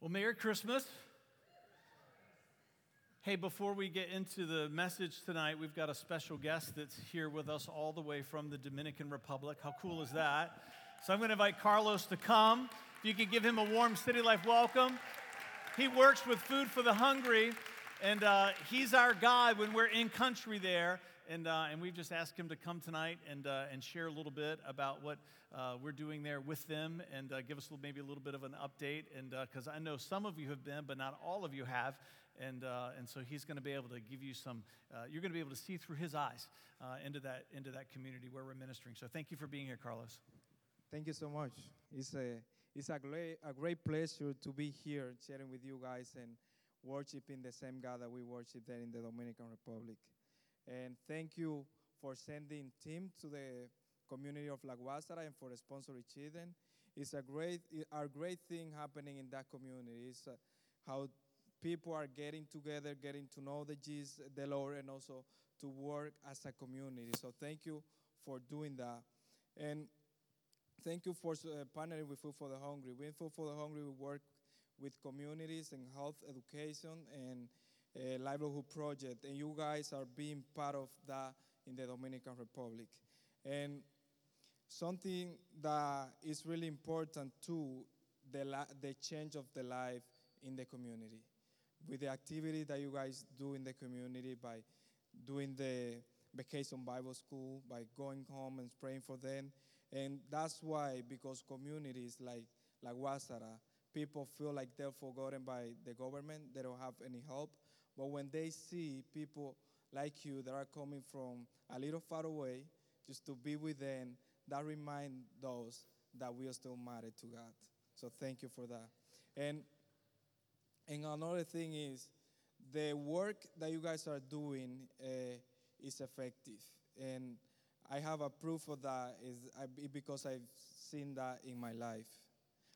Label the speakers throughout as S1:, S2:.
S1: Well, Merry Christmas. Hey, before we get into the message tonight, we've got a special guest that's here with us all the way from the Dominican Republic. How cool is that? So I'm going to invite Carlos to come. If you could give him a warm City Life welcome. He works with Food for the Hungry, and uh, he's our guide when we're in country there. And, uh, and we've just asked him to come tonight and, uh, and share a little bit about what uh, we're doing there with them and uh, give us maybe a little bit of an update. And because uh, I know some of you have been, but not all of you have. And, uh, and so he's going to be able to give you some, you're going to be able to see through his eyes into, that, into that community where we're ministering. So thank you for being here, Carlos.
S2: Thank you so much. It's a, it's a, great, a great pleasure to be here sharing with you guys and worshiping the same God that we worship there in the Dominican Republic. And thank you for sending Tim to the community of La Guasara and for sponsoring children. It's a great, a great thing happening in that community. It's uh, how people are getting together, getting to know the Jesus, the Lord, and also to work as a community. So thank you for doing that. And thank you for uh, partnering with Food for the Hungry. With Food for the Hungry, we work with communities and health education and uh, livelihood project, and you guys are being part of that in the Dominican Republic. And something that is really important too, the, la- the change of the life in the community. With the activity that you guys do in the community by doing the vacation Bible school, by going home and praying for them. And that's why, because communities like, like Guasara, people feel like they're forgotten by the government, they don't have any help. But when they see people like you that are coming from a little far away, just to be with them, that remind those that we are still married to God. So thank you for that. And and another thing is the work that you guys are doing uh, is effective, and I have a proof of that is because I've seen that in my life.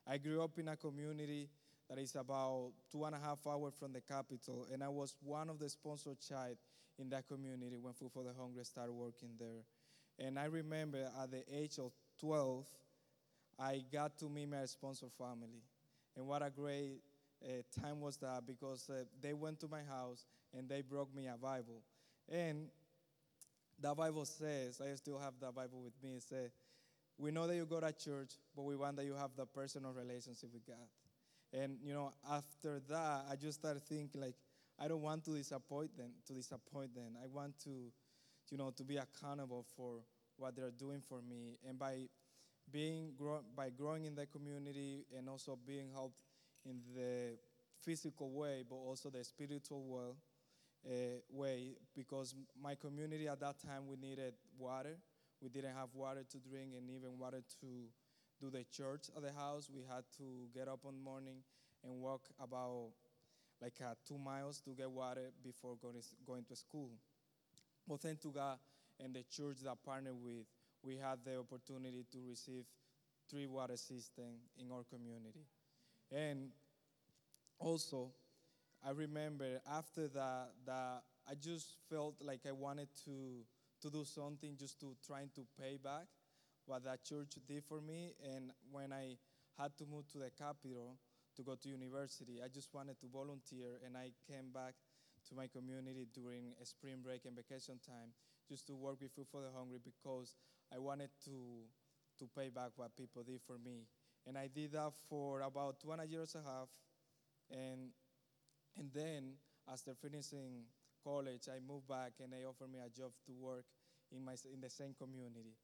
S2: I grew up in a community that is about two and a half hours from the capital, and I was one of the sponsored child in that community when Food for the Hungry started working there. And I remember at the age of 12, I got to meet my sponsor family. And what a great uh, time was that because uh, they went to my house and they brought me a Bible. And the Bible says, I still have the Bible with me, it says, we know that you go to church, but we want that you have the personal relationship with God. And you know, after that, I just started thinking like, I don't want to disappoint them. To disappoint them, I want to, you know, to be accountable for what they're doing for me. And by being grow- by growing in the community and also being helped in the physical way, but also the spiritual well, uh, way, because my community at that time we needed water. We didn't have water to drink and even water to do the church at the house. We had to get up the morning and walk about like uh, two miles to get water before going to, going to school. But thank to God and the church that partnered with, we had the opportunity to receive three water systems in our community. And also, I remember after that, that I just felt like I wanted to, to do something just to trying to pay back what that church did for me. And when I had to move to the capital to go to university, I just wanted to volunteer, and I came back to my community during spring break and vacation time just to work with Food for the Hungry because I wanted to to pay back what people did for me. And I did that for about two years and a half. And and then after finishing college, I moved back and they offered me a job to work in my in the same community.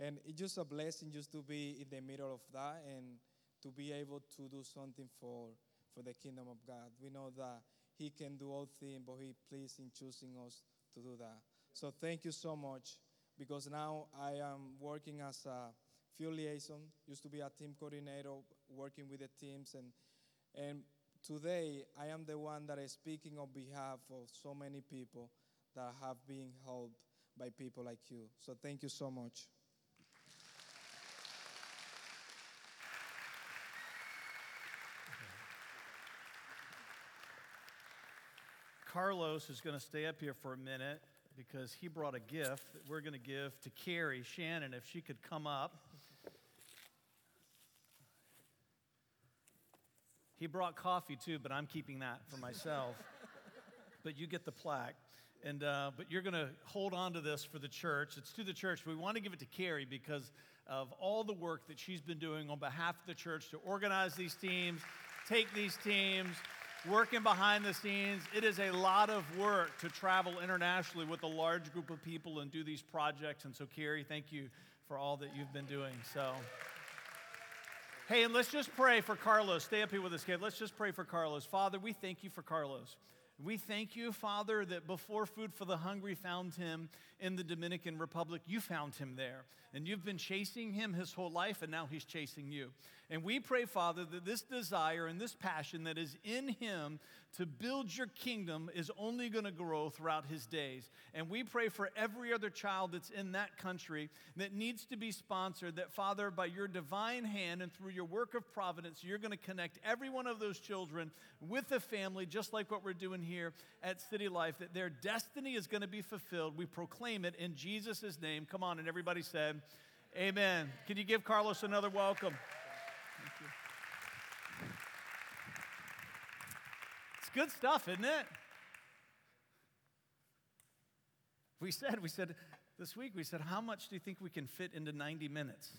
S2: And it's just a blessing just to be in the middle of that and to be able to do something for, for the kingdom of God. We know that He can do all things, but He pleased in choosing us to do that. So thank you so much because now I am working as a field liaison, used to be a team coordinator, working with the teams. And, and today I am the one that is speaking on behalf of so many people that have been helped by people like you. So thank you so much.
S1: Carlos is going to stay up here for a minute because he brought a gift that we're going to give to Carrie. Shannon, if she could come up. He brought coffee too, but I'm keeping that for myself. but you get the plaque. And, uh, but you're going to hold on to this for the church. It's to the church. We want to give it to Carrie because of all the work that she's been doing on behalf of the church to organize these teams, take these teams, working behind the scenes. It is a lot of work to travel internationally with a large group of people and do these projects. And so, Carrie, thank you for all that you've been doing. So, hey, and let's just pray for Carlos. Stay up here with us, kid. Let's just pray for Carlos. Father, we thank you for Carlos. We thank you, Father, that before Food for the Hungry found him in the Dominican Republic, you found him there. And you've been chasing him his whole life, and now he's chasing you. And we pray, Father, that this desire and this passion that is in him to build your kingdom is only going to grow throughout his days. And we pray for every other child that's in that country that needs to be sponsored, that, Father, by your divine hand and through your work of providence, you're going to connect every one of those children with a family, just like what we're doing here at City Life, that their destiny is going to be fulfilled. We proclaim it in Jesus' name. Come on, and everybody said, Amen. Can you give Carlos another welcome? It's good stuff, isn't it? We said, we said this week, we said, how much do you think we can fit into 90 minutes?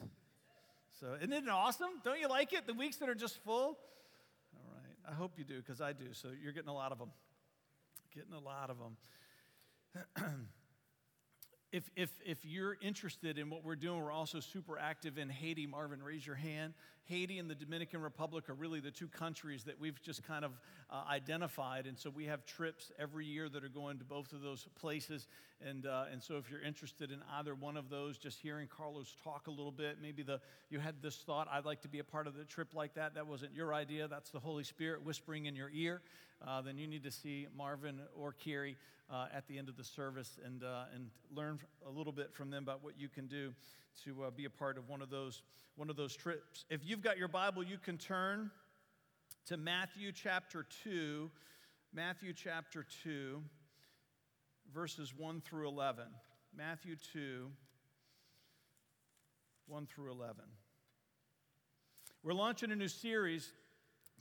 S1: So, isn't it awesome? Don't you like it? The weeks that are just full? All right. I hope you do, because I do. So, you're getting a lot of them. Getting a lot of them. if, if, if you're interested in what we're doing, we're also super active in Haiti. Marvin, raise your hand. Haiti and the Dominican Republic are really the two countries that we've just kind of uh, identified. And so we have trips every year that are going to both of those places. And, uh, and so if you're interested in either one of those, just hearing Carlos talk a little bit, maybe the, you had this thought, I'd like to be a part of the trip like that. That wasn't your idea, that's the Holy Spirit whispering in your ear. Uh, then you need to see Marvin or Carrie uh, at the end of the service and, uh, and learn a little bit from them about what you can do to uh, be a part of one of, those, one of those trips. If you've got your Bible, you can turn to Matthew chapter 2, Matthew chapter 2, verses 1 through 11. Matthew 2, 1 through 11. We're launching a new series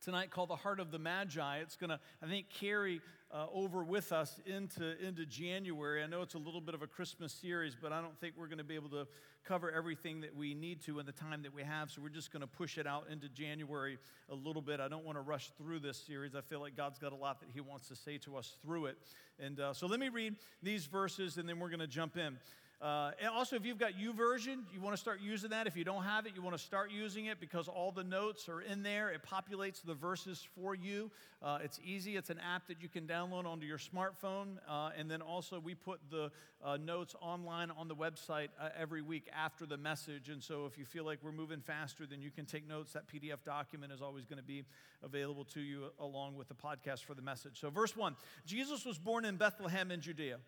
S1: tonight called The Heart of the Magi. It's going to, I think, carry uh, over with us into, into January. I know it's a little bit of a Christmas series, but I don't think we're going to be able to cover everything that we need to in the time that we have. So we're just going to push it out into January a little bit. I don't want to rush through this series. I feel like God's got a lot that He wants to say to us through it. And uh, so let me read these verses and then we're going to jump in. Uh, and also, if you've got YouVersion, you want to start using that. If you don't have it, you want to start using it because all the notes are in there. It populates the verses for you. Uh, it's easy. It's an app that you can download onto your smartphone. Uh, and then also, we put the uh, notes online on the website uh, every week after the message. And so, if you feel like we're moving faster, then you can take notes. That PDF document is always going to be available to you along with the podcast for the message. So, verse one Jesus was born in Bethlehem in Judea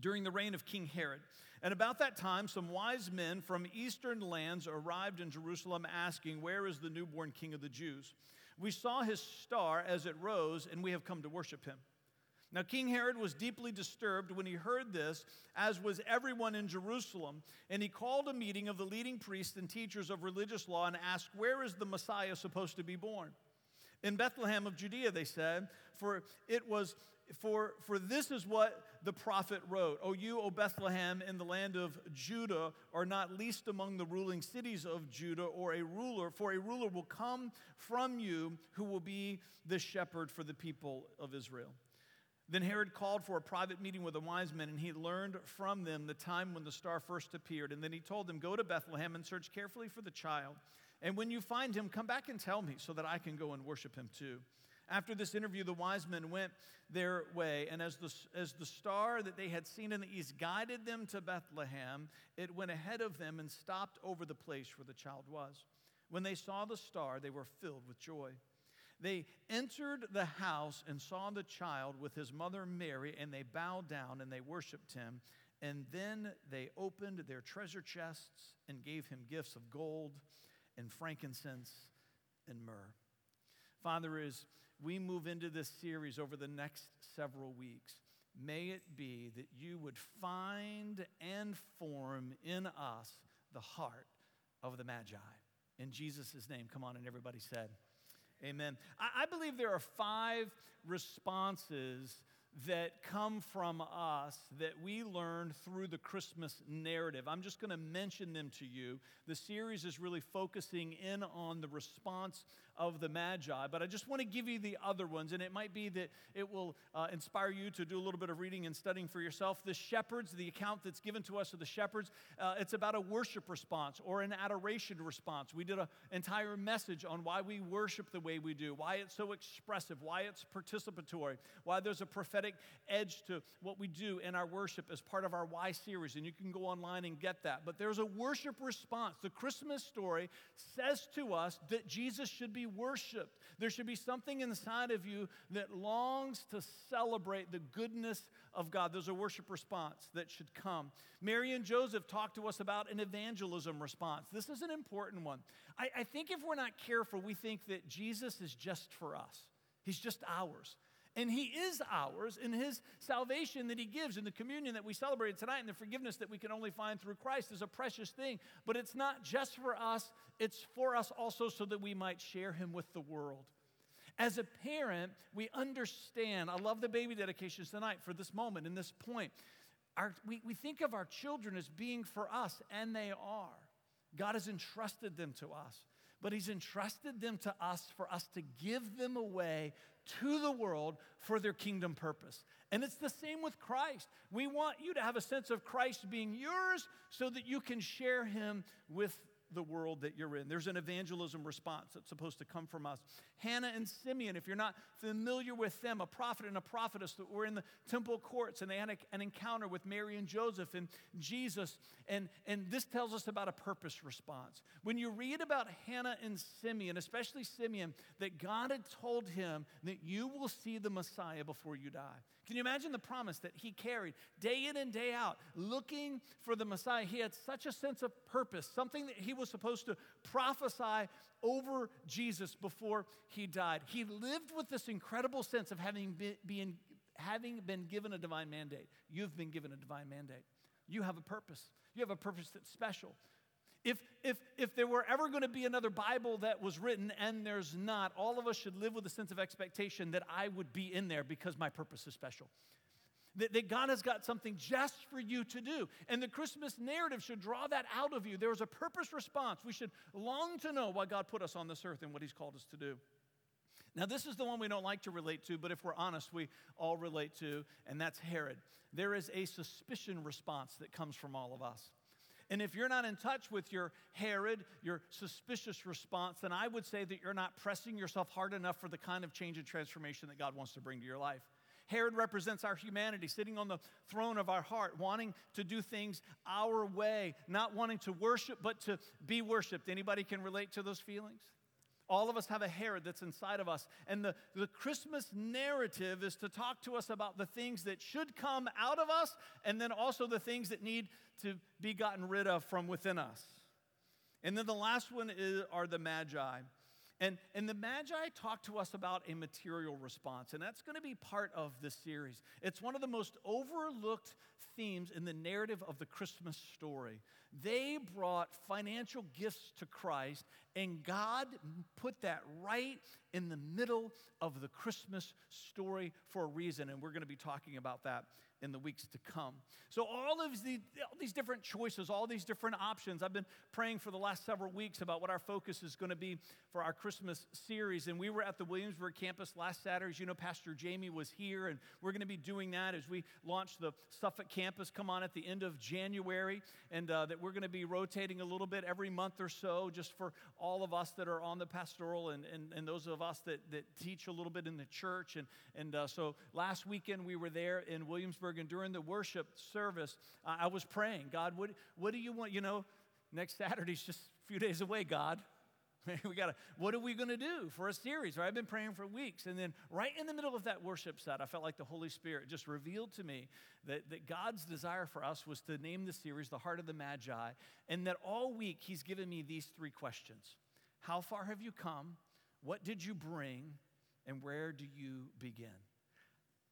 S1: during the reign of King Herod. And about that time, some wise men from eastern lands arrived in Jerusalem asking, Where is the newborn king of the Jews? We saw his star as it rose, and we have come to worship him. Now, King Herod was deeply disturbed when he heard this, as was everyone in Jerusalem, and he called a meeting of the leading priests and teachers of religious law and asked, Where is the Messiah supposed to be born? In Bethlehem of Judea, they said, for it was for, for this is what the prophet wrote O you, O Bethlehem, in the land of Judah, are not least among the ruling cities of Judah, or a ruler, for a ruler will come from you who will be the shepherd for the people of Israel. Then Herod called for a private meeting with the wise men, and he learned from them the time when the star first appeared. And then he told them, Go to Bethlehem and search carefully for the child. And when you find him, come back and tell me so that I can go and worship him too. After this interview, the wise men went their way, and as the, as the star that they had seen in the east guided them to Bethlehem, it went ahead of them and stopped over the place where the child was. When they saw the star, they were filled with joy. They entered the house and saw the child with his mother Mary, and they bowed down and they worshiped him. And then they opened their treasure chests and gave him gifts of gold and frankincense and myrrh. Father, as we move into this series over the next several weeks, may it be that you would find and form in us the heart of the Magi. In Jesus' name, come on, and everybody said, Amen. I, I believe there are five responses that come from us that we learned through the Christmas narrative. I'm just going to mention them to you. The series is really focusing in on the response of the Magi, but I just want to give you the other ones, and it might be that it will uh, inspire you to do a little bit of reading and studying for yourself. The shepherds, the account that's given to us of the shepherds, uh, it's about a worship response or an adoration response. We did an entire message on why we worship the way we do, why it's so expressive, why it's participatory, why there's a prophetic edge to what we do in our worship as part of our Why series, and you can go online and get that. But there's a worship response. The Christmas story says to us that Jesus should be worshiped. There should be something inside of you that longs to celebrate the goodness of God. There's a worship response that should come. Mary and Joseph talked to us about an evangelism response. This is an important one. I, I think if we're not careful, we think that Jesus is just for us, He's just ours. And He is ours in His salvation that He gives, in the communion that we celebrated tonight, and the forgiveness that we can only find through Christ is a precious thing. But it's not just for us, it's for us also so that we might share Him with the world. As a parent, we understand. I love the baby dedications tonight for this moment and this point. Our, we, we think of our children as being for us, and they are. God has entrusted them to us, but He's entrusted them to us for us to give them away to the world for their kingdom purpose. And it's the same with Christ. We want you to have a sense of Christ being yours so that you can share Him with the world that you're in. There's an evangelism response that's supposed to come from us. Hannah and Simeon, if you're not familiar with them, a prophet and a prophetess that were in the temple courts and they had an encounter with Mary and Joseph and Jesus. And, and this tells us about a purpose response. When you read about Hannah and Simeon, especially Simeon, that God had told him that you will see the Messiah before you die. Can you imagine the promise that he carried day in and day out, looking for the Messiah? He had such a sense of purpose, something that he was supposed to prophesy over Jesus before he died. He lived with this incredible sense of having been, being, having been given a divine mandate. You've been given a divine mandate. You have a purpose. You have a purpose that's special. If, if, if there were ever going to be another Bible that was written, and there's not, all of us should live with a sense of expectation that I would be in there because my purpose is special. That, that God has got something just for you to do. And the Christmas narrative should draw that out of you. There is a purpose response. We should long to know why God put us on this earth and what He's called us to do. Now, this is the one we don't like to relate to, but if we're honest, we all relate to, and that's Herod. There is a suspicion response that comes from all of us. And if you're not in touch with your Herod, your suspicious response, then I would say that you're not pressing yourself hard enough for the kind of change and transformation that God wants to bring to your life. Herod represents our humanity, sitting on the throne of our heart, wanting to do things our way, not wanting to worship, but to be worshiped. Anybody can relate to those feelings? All of us have a Herod that's inside of us. And the, the Christmas narrative is to talk to us about the things that should come out of us and then also the things that need to be gotten rid of from within us. And then the last one is, are the Magi. And, and the Magi talk to us about a material response, and that's going to be part of this series. It's one of the most overlooked themes in the narrative of the Christmas story. They brought financial gifts to Christ, and God put that right in the middle of the Christmas story for a reason, and we're going to be talking about that in the weeks to come. So, all of these, all these different choices, all these different options, I've been praying for the last several weeks about what our focus is going to be for our Christmas series. And we were at the Williamsburg campus last Saturday. As you know, Pastor Jamie was here, and we're going to be doing that as we launch the Suffolk campus. Come on at the end of January, and uh, that we're going to be rotating a little bit every month or so, just for all of us that are on the pastoral and, and, and those of us that, that teach a little bit in the church. And, and uh, so last weekend we were there in Williamsburg and during the worship service, uh, I was praying, God, what, what do you want? You know, next Saturday's just a few days away, God. we got to, what are we going to do for a series? Right? I've been praying for weeks. And then right in the middle of that worship set, I felt like the Holy Spirit just revealed to me that, that God's desire for us was to name the series The Heart of the Magi. And that all week He's given me these three questions How far have you come? What did you bring? And where do you begin?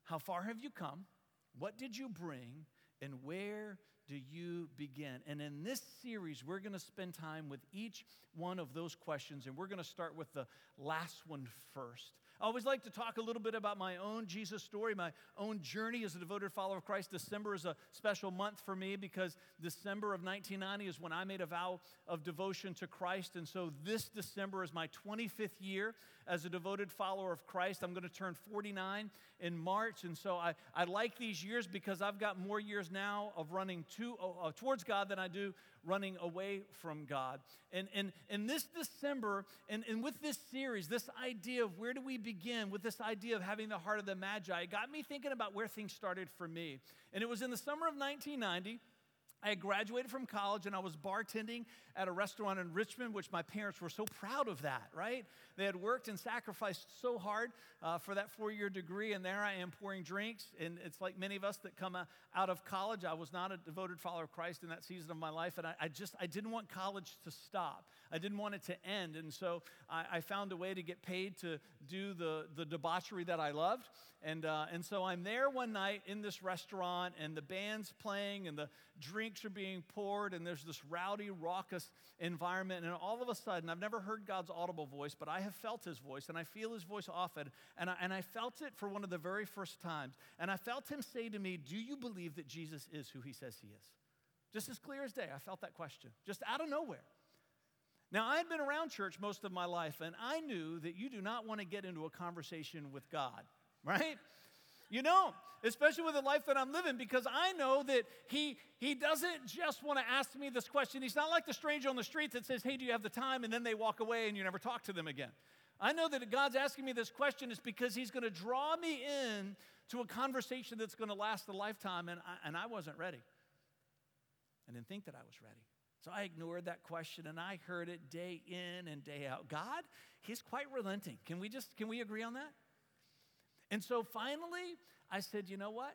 S1: How far have you come? What did you bring? And where do you begin? And in this series, we're going to spend time with each one of those questions, and we're going to start with the last one first. I always like to talk a little bit about my own Jesus story, my own journey as a devoted follower of Christ. December is a special month for me because December of 1990 is when I made a vow of devotion to Christ. And so this December is my 25th year as a devoted follower of Christ. I'm going to turn 49 in March. And so I, I like these years because I've got more years now of running to, uh, towards God than I do running away from God. And, and, and this December, and, and with this series, this idea of where do we begin with this idea of having the heart of the Magi, it got me thinking about where things started for me. And it was in the summer of 1990. I had graduated from college and I was bartending at a restaurant in Richmond, which my parents were so proud of that, right? They had worked and sacrificed so hard uh, for that four year degree, and there I am pouring drinks. And it's like many of us that come out of college. I was not a devoted follower of Christ in that season of my life, and I, I just I didn't want college to stop. I didn't want it to end, and so I, I found a way to get paid to do the, the debauchery that I loved. And, uh, and so I'm there one night in this restaurant, and the band's playing, and the drinks are being poured, and there's this rowdy, raucous environment. And all of a sudden, I've never heard God's audible voice, but I have felt his voice, and I feel his voice often. And I, and I felt it for one of the very first times. And I felt him say to me, Do you believe that Jesus is who he says he is? Just as clear as day, I felt that question, just out of nowhere. Now, I had been around church most of my life, and I knew that you do not want to get into a conversation with God, right? You don't, especially with the life that I'm living, because I know that he, he doesn't just want to ask me this question. He's not like the stranger on the street that says, Hey, do you have the time? And then they walk away and you never talk to them again. I know that God's asking me this question is because He's going to draw me in to a conversation that's going to last a lifetime, and I, and I wasn't ready. I didn't think that I was ready. So I ignored that question and I heard it day in and day out. God, He's quite relenting. Can we just, can we agree on that? And so finally, I said, you know what?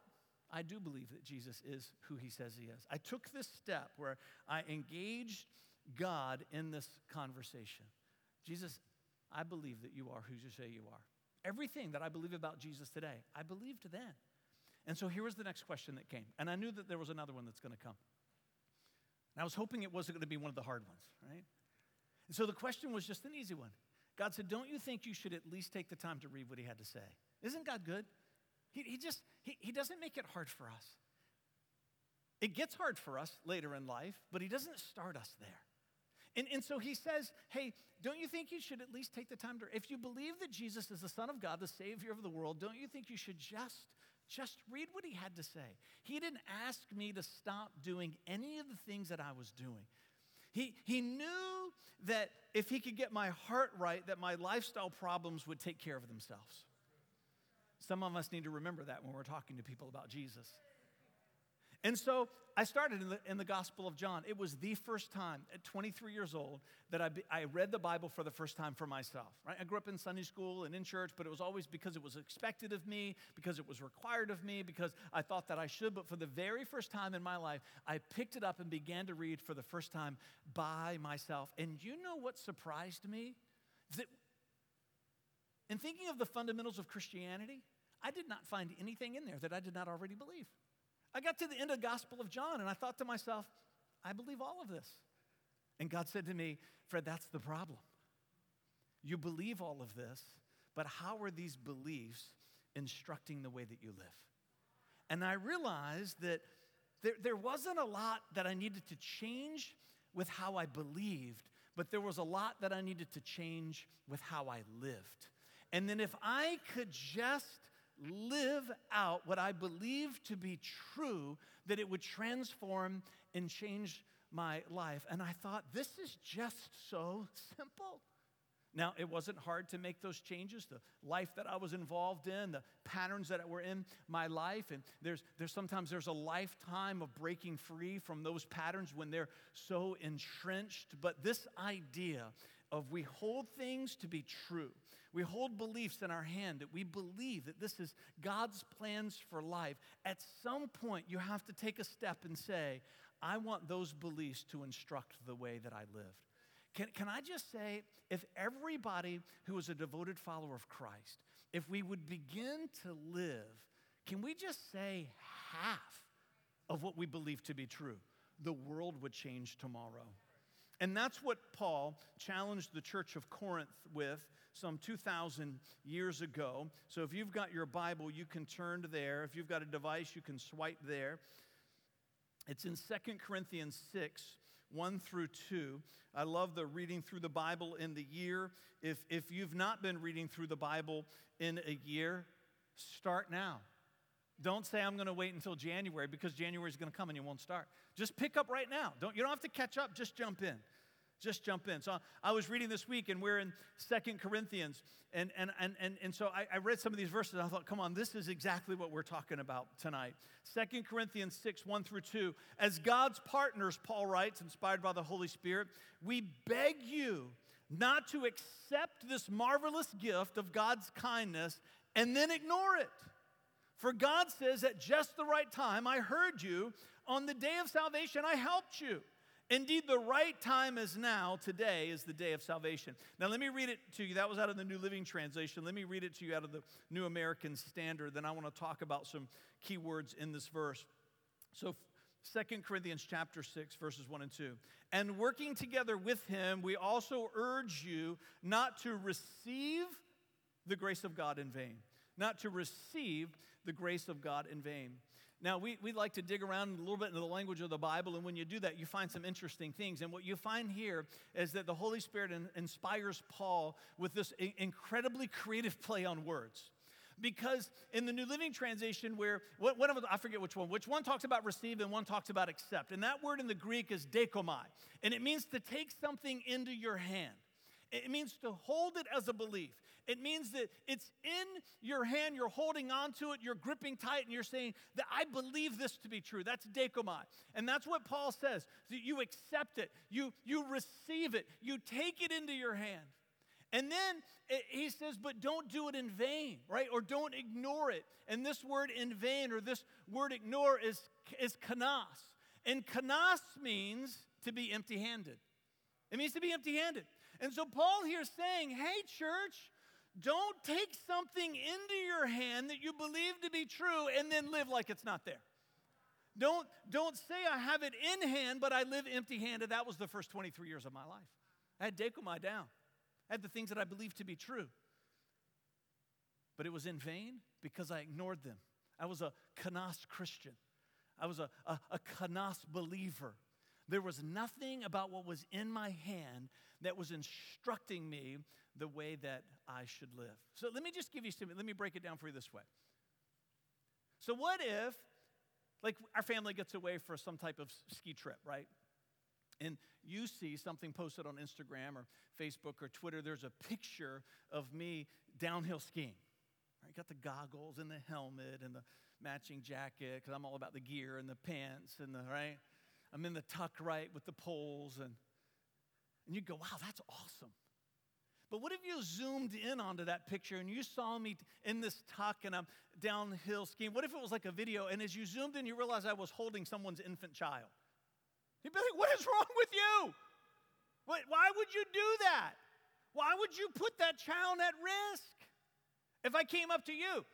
S1: I do believe that Jesus is who he says he is. I took this step where I engaged God in this conversation. Jesus, I believe that you are who you say you are. Everything that I believe about Jesus today, I believed then. And so here was the next question that came. And I knew that there was another one that's going to come. And I was hoping it wasn't going to be one of the hard ones, right? And so the question was just an easy one. God said, Don't you think you should at least take the time to read what he had to say? Isn't God good? He, he just, he, he doesn't make it hard for us. It gets hard for us later in life, but he doesn't start us there. And, and so he says, hey, don't you think you should at least take the time to, if you believe that Jesus is the Son of God, the Savior of the world, don't you think you should just, just read what he had to say? He didn't ask me to stop doing any of the things that I was doing. He, he knew that if he could get my heart right, that my lifestyle problems would take care of themselves. Some of us need to remember that when we're talking to people about Jesus. And so I started in the, in the Gospel of John. It was the first time at 23 years old that I, be, I read the Bible for the first time for myself. Right? I grew up in Sunday school and in church, but it was always because it was expected of me, because it was required of me, because I thought that I should. But for the very first time in my life, I picked it up and began to read for the first time by myself. And you know what surprised me? That in thinking of the fundamentals of Christianity, I did not find anything in there that I did not already believe. I got to the end of the Gospel of John and I thought to myself, I believe all of this. And God said to me, Fred, that's the problem. You believe all of this, but how are these beliefs instructing the way that you live? And I realized that there, there wasn't a lot that I needed to change with how I believed, but there was a lot that I needed to change with how I lived. And then if I could just live out what I believe to be true, that it would transform and change my life. And I thought, this is just so simple. Now, it wasn't hard to make those changes. The life that I was involved in, the patterns that were in my life, and there's, there's sometimes there's a lifetime of breaking free from those patterns when they're so entrenched. But this idea of we hold things to be true, we hold beliefs in our hand that we believe that this is God's plans for life. At some point, you have to take a step and say, I want those beliefs to instruct the way that I live. Can, can I just say, if everybody who is a devoted follower of Christ, if we would begin to live, can we just say half of what we believe to be true. The world would change tomorrow. And that's what Paul challenged the church of Corinth with some 2,000 years ago. So if you've got your Bible, you can turn there. If you've got a device, you can swipe there. It's in Second Corinthians 6, 1 through 2. I love the reading through the Bible in the year. If, if you've not been reading through the Bible in a year, start now. Don't say I'm going to wait until January because January is going to come and you won't start. Just pick up right now. Don't, you don't have to catch up, just jump in. Just jump in. So I was reading this week and we're in Second Corinthians. And, and, and, and, and so I, I read some of these verses and I thought, come on, this is exactly what we're talking about tonight. Second Corinthians 6, 1 through 2. As God's partners, Paul writes, inspired by the Holy Spirit, we beg you not to accept this marvelous gift of God's kindness and then ignore it. For God says, at just the right time, I heard you. On the day of salvation, I helped you. Indeed, the right time is now. Today is the day of salvation. Now, let me read it to you. That was out of the New Living Translation. Let me read it to you out of the New American Standard. Then I want to talk about some key words in this verse. So, Second Corinthians chapter 6 verses 1 and 2. And working together with him, we also urge you not to receive the grace of God in vain. Not to receive the grace of God in vain. Now, we, we like to dig around a little bit into the language of the Bible, and when you do that, you find some interesting things. And what you find here is that the Holy Spirit in, inspires Paul with this incredibly creative play on words. Because in the New Living Translation, where one of I forget which one, which one talks about receive and one talks about accept. And that word in the Greek is dechomai, and it means to take something into your hand. It means to hold it as a belief. It means that it's in your hand, you're holding on to it, you're gripping tight, and you're saying that I believe this to be true. That's dechomai. And that's what Paul says. That you accept it, you, you receive it, you take it into your hand. And then it, he says, but don't do it in vain, right? Or don't ignore it. And this word in vain or this word ignore is, is kanos. And kanas means to be empty handed. It means to be empty handed. And so Paul here is saying, hey, church, don't take something into your hand that you believe to be true and then live like it's not there. Don't, don't say I have it in hand, but I live empty handed. That was the first 23 years of my life. I had dechomai down. I had the things that I believed to be true. But it was in vain because I ignored them. I was a kanas Christian. I was a, a, a kanas believer. There was nothing about what was in my hand that was instructing me the way that I should live. So let me just give you some, let me break it down for you this way. So, what if, like, our family gets away for some type of ski trip, right? And you see something posted on Instagram or Facebook or Twitter, there's a picture of me downhill skiing. Right? Got the goggles and the helmet and the matching jacket because I'm all about the gear and the pants and the, right? I'm in the tuck right with the poles and and you go, wow, that's awesome. But what if you zoomed in onto that picture and you saw me in this tuck and I'm downhill skiing? What if it was like a video and as you zoomed in, you realized I was holding someone's infant child? You'd be like, what is wrong with you? Why would you do that? Why would you put that child at risk? If I came up to you,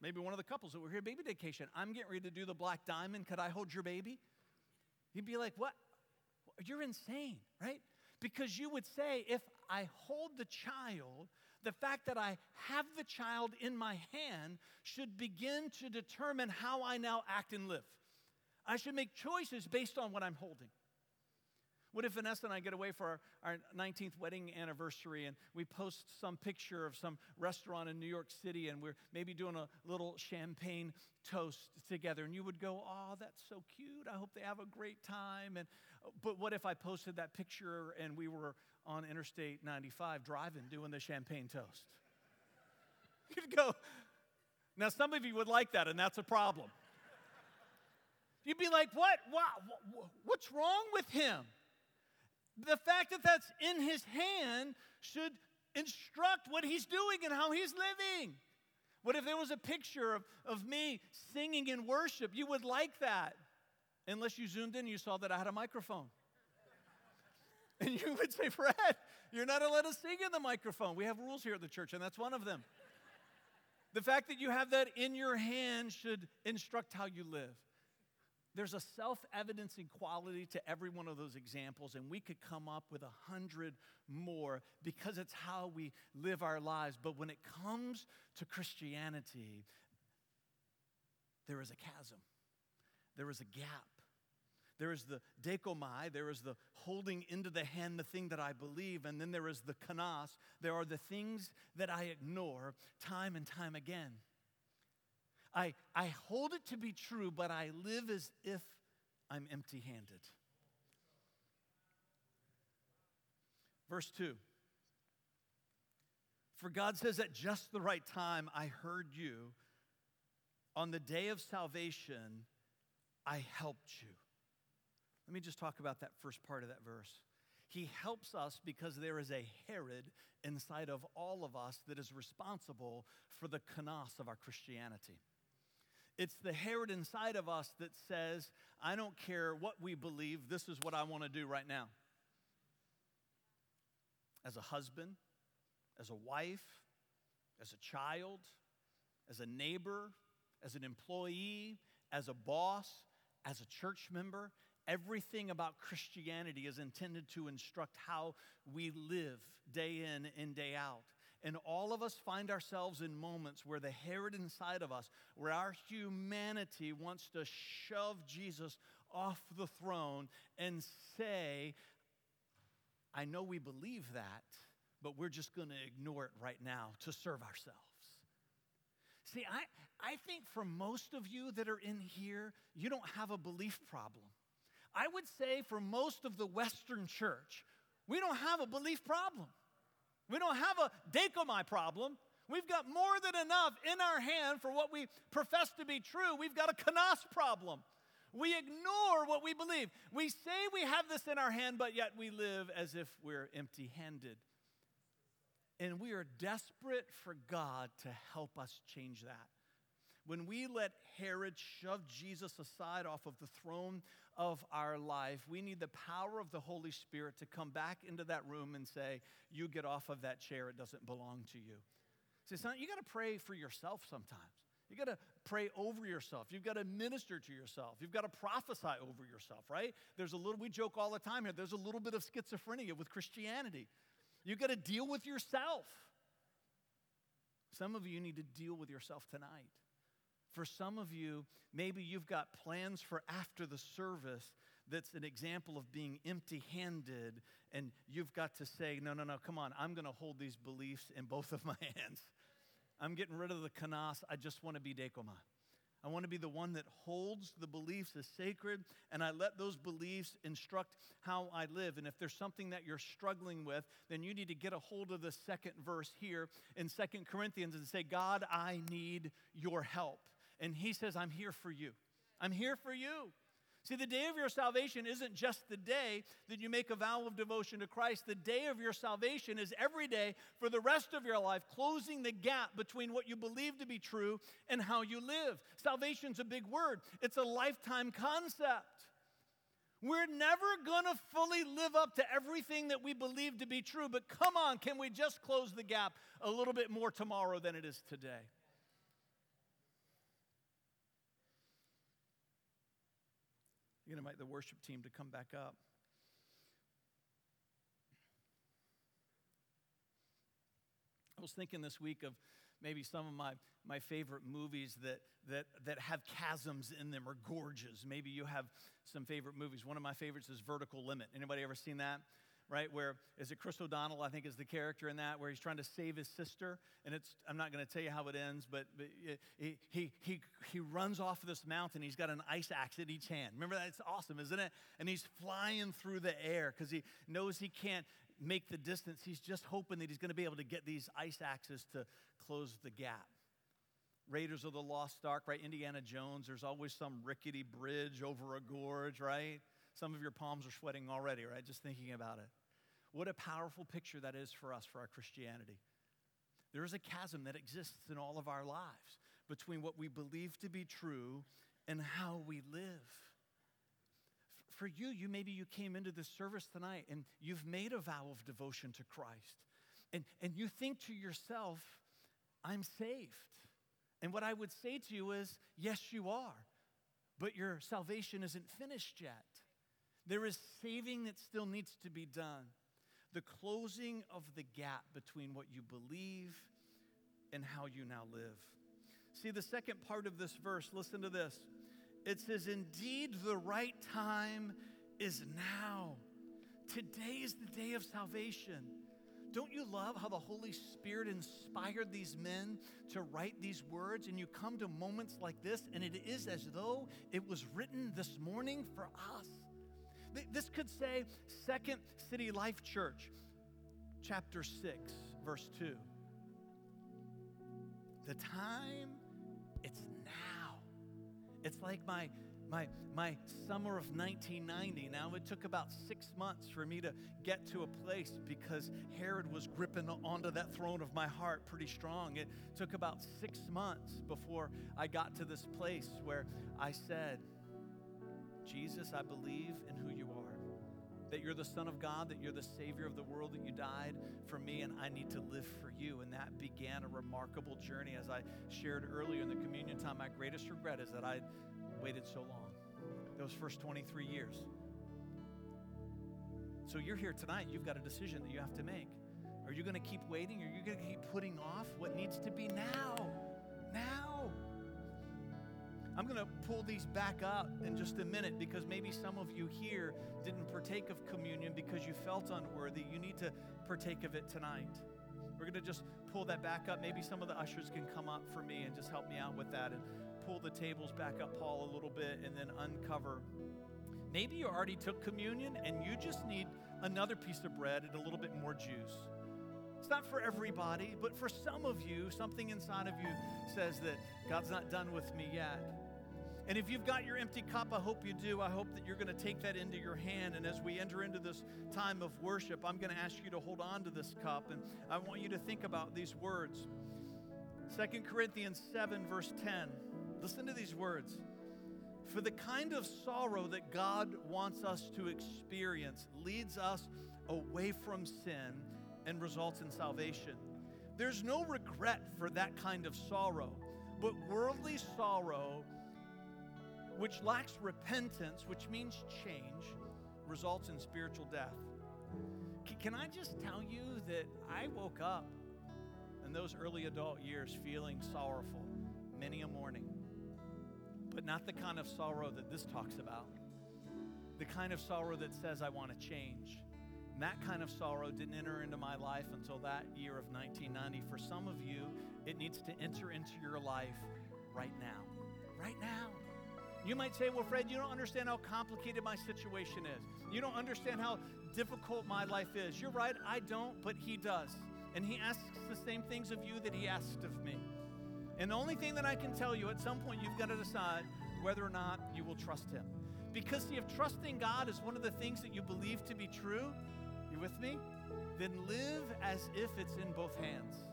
S1: maybe one of the couples that were here, baby vacation, I'm getting ready to do the black diamond. Could I hold your baby? You'd be like, what? You're insane, right? Because you would say, if I hold the child, the fact that I have the child in my hand should begin to determine how I now act and live. I should make choices based on what I'm holding. What if Vanessa and I get away for our, our, 19th wedding anniversary and we post some picture of some restaurant in New York City and we're maybe doing a little champagne toast together and you would go, "Oh, that's so cute. I hope they have a great time." And but what if I posted that picture and we were on Interstate 95 driving doing the champagne toast? You'd go, now some of you would like that and that's a problem. You'd be like, what? what? What's wrong with him? The fact that that's in his hand should instruct what he's doing and how he's living. What if there was a picture of, of me singing in worship? You would like that. Unless you zoomed in and you saw that I had a microphone. And you would say, Fred, you're not allowed to sing in the microphone. We have rules here at the church, and that's one of them. The fact that you have that in your hand should instruct how you live. There's a self evidencing quality to every one of those examples, and we could come up with a hundred more because it's how we live our lives. But when it comes to Christianity, there is a chasm, there is a gap. There is the dechomai, there is the holding into the hand the thing that I believe, and then there is the kanas. There are the things that I ignore time and time again. I, I hold it to be true, but I live as if I'm empty handed. Verse 2 For God says, At just the right time, I heard you. On the day of salvation, I helped you. Let me just talk about that first part of that verse. He helps us because there is a Herod inside of all of us that is responsible for the kanos of our Christianity. It's the Herod inside of us that says, I don't care what we believe, this is what I want to do right now. As a husband, as a wife, as a child, as a neighbor, as an employee, as a boss, as a church member, everything about Christianity is intended to instruct how we live day in and day out. And all of us find ourselves in moments where the Herod inside of us, where our humanity wants to shove Jesus off the throne and say, I know we believe that, but we're just going to ignore it right now to serve ourselves. See, I, I think for most of you that are in here, you don't have a belief problem. I would say for most of the Western church, we don't have a belief problem. We don't have a dechomai problem. We've got more than enough in our hand for what we profess to be true. We've got a kanos problem. We ignore what we believe. We say we have this in our hand, but yet we live as if we're empty handed. And we are desperate for God to help us change that. When we let Herod shove Jesus aside off of the throne of our life, we need the power of the Holy Spirit to come back into that room and say, You get off of that chair, it doesn't belong to you. See, son, you got to pray for yourself sometimes. You got to pray over yourself. You've got to minister to yourself. You've got to prophesy over yourself, right? There's a little, we joke all the time here, there's a little bit of schizophrenia with Christianity. You've got to deal with yourself. Some of you need to deal with yourself tonight. For some of you, maybe you've got plans for after the service that's an example of being empty handed, and you've got to say, No, no, no, come on, I'm going to hold these beliefs in both of my hands. I'm getting rid of the kanas. I just want to be dechomai. I want to be the one that holds the beliefs as sacred, and I let those beliefs instruct how I live. And if there's something that you're struggling with, then you need to get a hold of the second verse here in Second Corinthians and say, God, I need your help. And he says, I'm here for you. I'm here for you. See, the day of your salvation isn't just the day that you make a vow of devotion to Christ. The day of your salvation is every day for the rest of your life, closing the gap between what you believe to be true and how you live. Salvation's a big word, it's a lifetime concept. We're never going to fully live up to everything that we believe to be true, but come on, can we just close the gap a little bit more tomorrow than it is today? Going to invite the worship team to come back up. I was thinking this week of maybe some of my, my favorite movies that, that, that have chasms in them or gorges. Maybe you have some favorite movies. One of my favorites is Vertical Limit. Anybody ever seen that? Right? Where is it Chris O'Donnell, I think, is the character in that, where he's trying to save his sister. And it's, I'm not going to tell you how it ends, but, but he, he, he, he runs off this mountain. He's got an ice axe in each hand. Remember that? It's awesome, isn't it? And he's flying through the air because he knows he can't make the distance. He's just hoping that he's going to be able to get these ice axes to close the gap. Raiders of the Lost Ark, right? Indiana Jones, there's always some rickety bridge over a gorge, right? Some of your palms are sweating already, right? Just thinking about it. What a powerful picture that is for us, for our Christianity. There is a chasm that exists in all of our lives between what we believe to be true and how we live. For you, you maybe you came into this service tonight and you've made a vow of devotion to Christ. And, and you think to yourself, I'm saved. And what I would say to you is, yes, you are. but your salvation isn't finished yet. There is saving that still needs to be done. The closing of the gap between what you believe and how you now live. See, the second part of this verse, listen to this. It says, Indeed, the right time is now. Today is the day of salvation. Don't you love how the Holy Spirit inspired these men to write these words? And you come to moments like this, and it is as though it was written this morning for us. This could say Second City Life Church, chapter 6, verse 2. The time, it's now. It's like my my, my summer of 1990. Now, it took about six months for me to get to a place because Herod was gripping onto that throne of my heart pretty strong. It took about six months before I got to this place where I said, Jesus, I believe in who you are. That you're the Son of God, that you're the Savior of the world, that you died for me, and I need to live for you. And that began a remarkable journey. As I shared earlier in the communion time, my greatest regret is that I waited so long, those first 23 years. So you're here tonight, you've got a decision that you have to make. Are you going to keep waiting? Are you going to keep putting off what needs to be? Now. I'm going to pull these back up in just a minute because maybe some of you here didn't partake of communion because you felt unworthy. You need to partake of it tonight. We're going to just pull that back up. Maybe some of the ushers can come up for me and just help me out with that. And pull the tables back up, Paul, a little bit and then uncover. Maybe you already took communion and you just need another piece of bread and a little bit more juice. It's not for everybody, but for some of you, something inside of you says that God's not done with me yet. And if you've got your empty cup, I hope you do. I hope that you're going to take that into your hand. And as we enter into this time of worship, I'm going to ask you to hold on to this cup. And I want you to think about these words. Second Corinthians 7, verse 10. Listen to these words. For the kind of sorrow that God wants us to experience leads us away from sin and results in salvation. There's no regret for that kind of sorrow, but worldly sorrow, which lacks repentance, which means change, results in spiritual death. Can I just tell you that I woke up in those early adult years feeling sorrowful many a morning? but not the kind of sorrow that this talks about. The kind of sorrow that says, I want to change. And that kind of sorrow didn't enter into my life until that year of 1990. For some of you, it needs to enter into your life right now. Right now. You might say, Well, Fred, you don't understand how complicated my situation is. You don't understand how difficult my life is. You're right, I don't, but He does. And He asks the same things of you that He asked of me. And the only thing that I can tell you, at some point, you've got to decide whether or not you will trust Him. Because, see, if trusting God is one of the things that you believe to be true, you with me? Then live as if it's in both hands.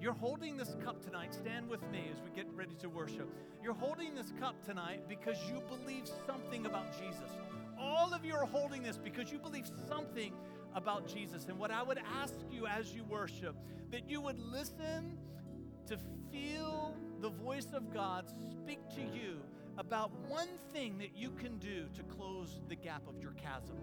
S1: You're holding this cup tonight. Stand with me as we get ready to worship. You're holding this cup tonight because you believe something about Jesus. All of you are holding this because you believe something about Jesus. And what I would ask you as you worship, that you would listen to feel the voice of God speak to you about one thing that you can do to close the gap of your chasm.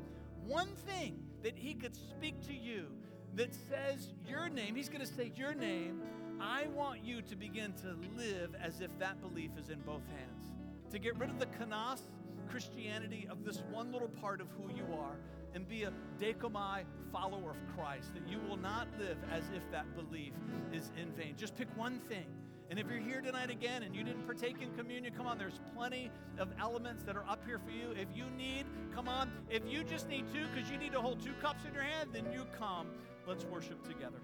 S1: One thing that He could speak to you that says your name, He's going to say your name. I want you to begin to live as if that belief is in both hands. To get rid of the kenos Christianity of this one little part of who you are and be a dechomai follower of Christ, that you will not live as if that belief is in vain. Just pick one thing. And if you're here tonight again and you didn't partake in communion, come on, there's plenty of elements that are up here for you. If you need, come on. If you just need two because you need to hold two cups in your hand, then you come. Let's worship together.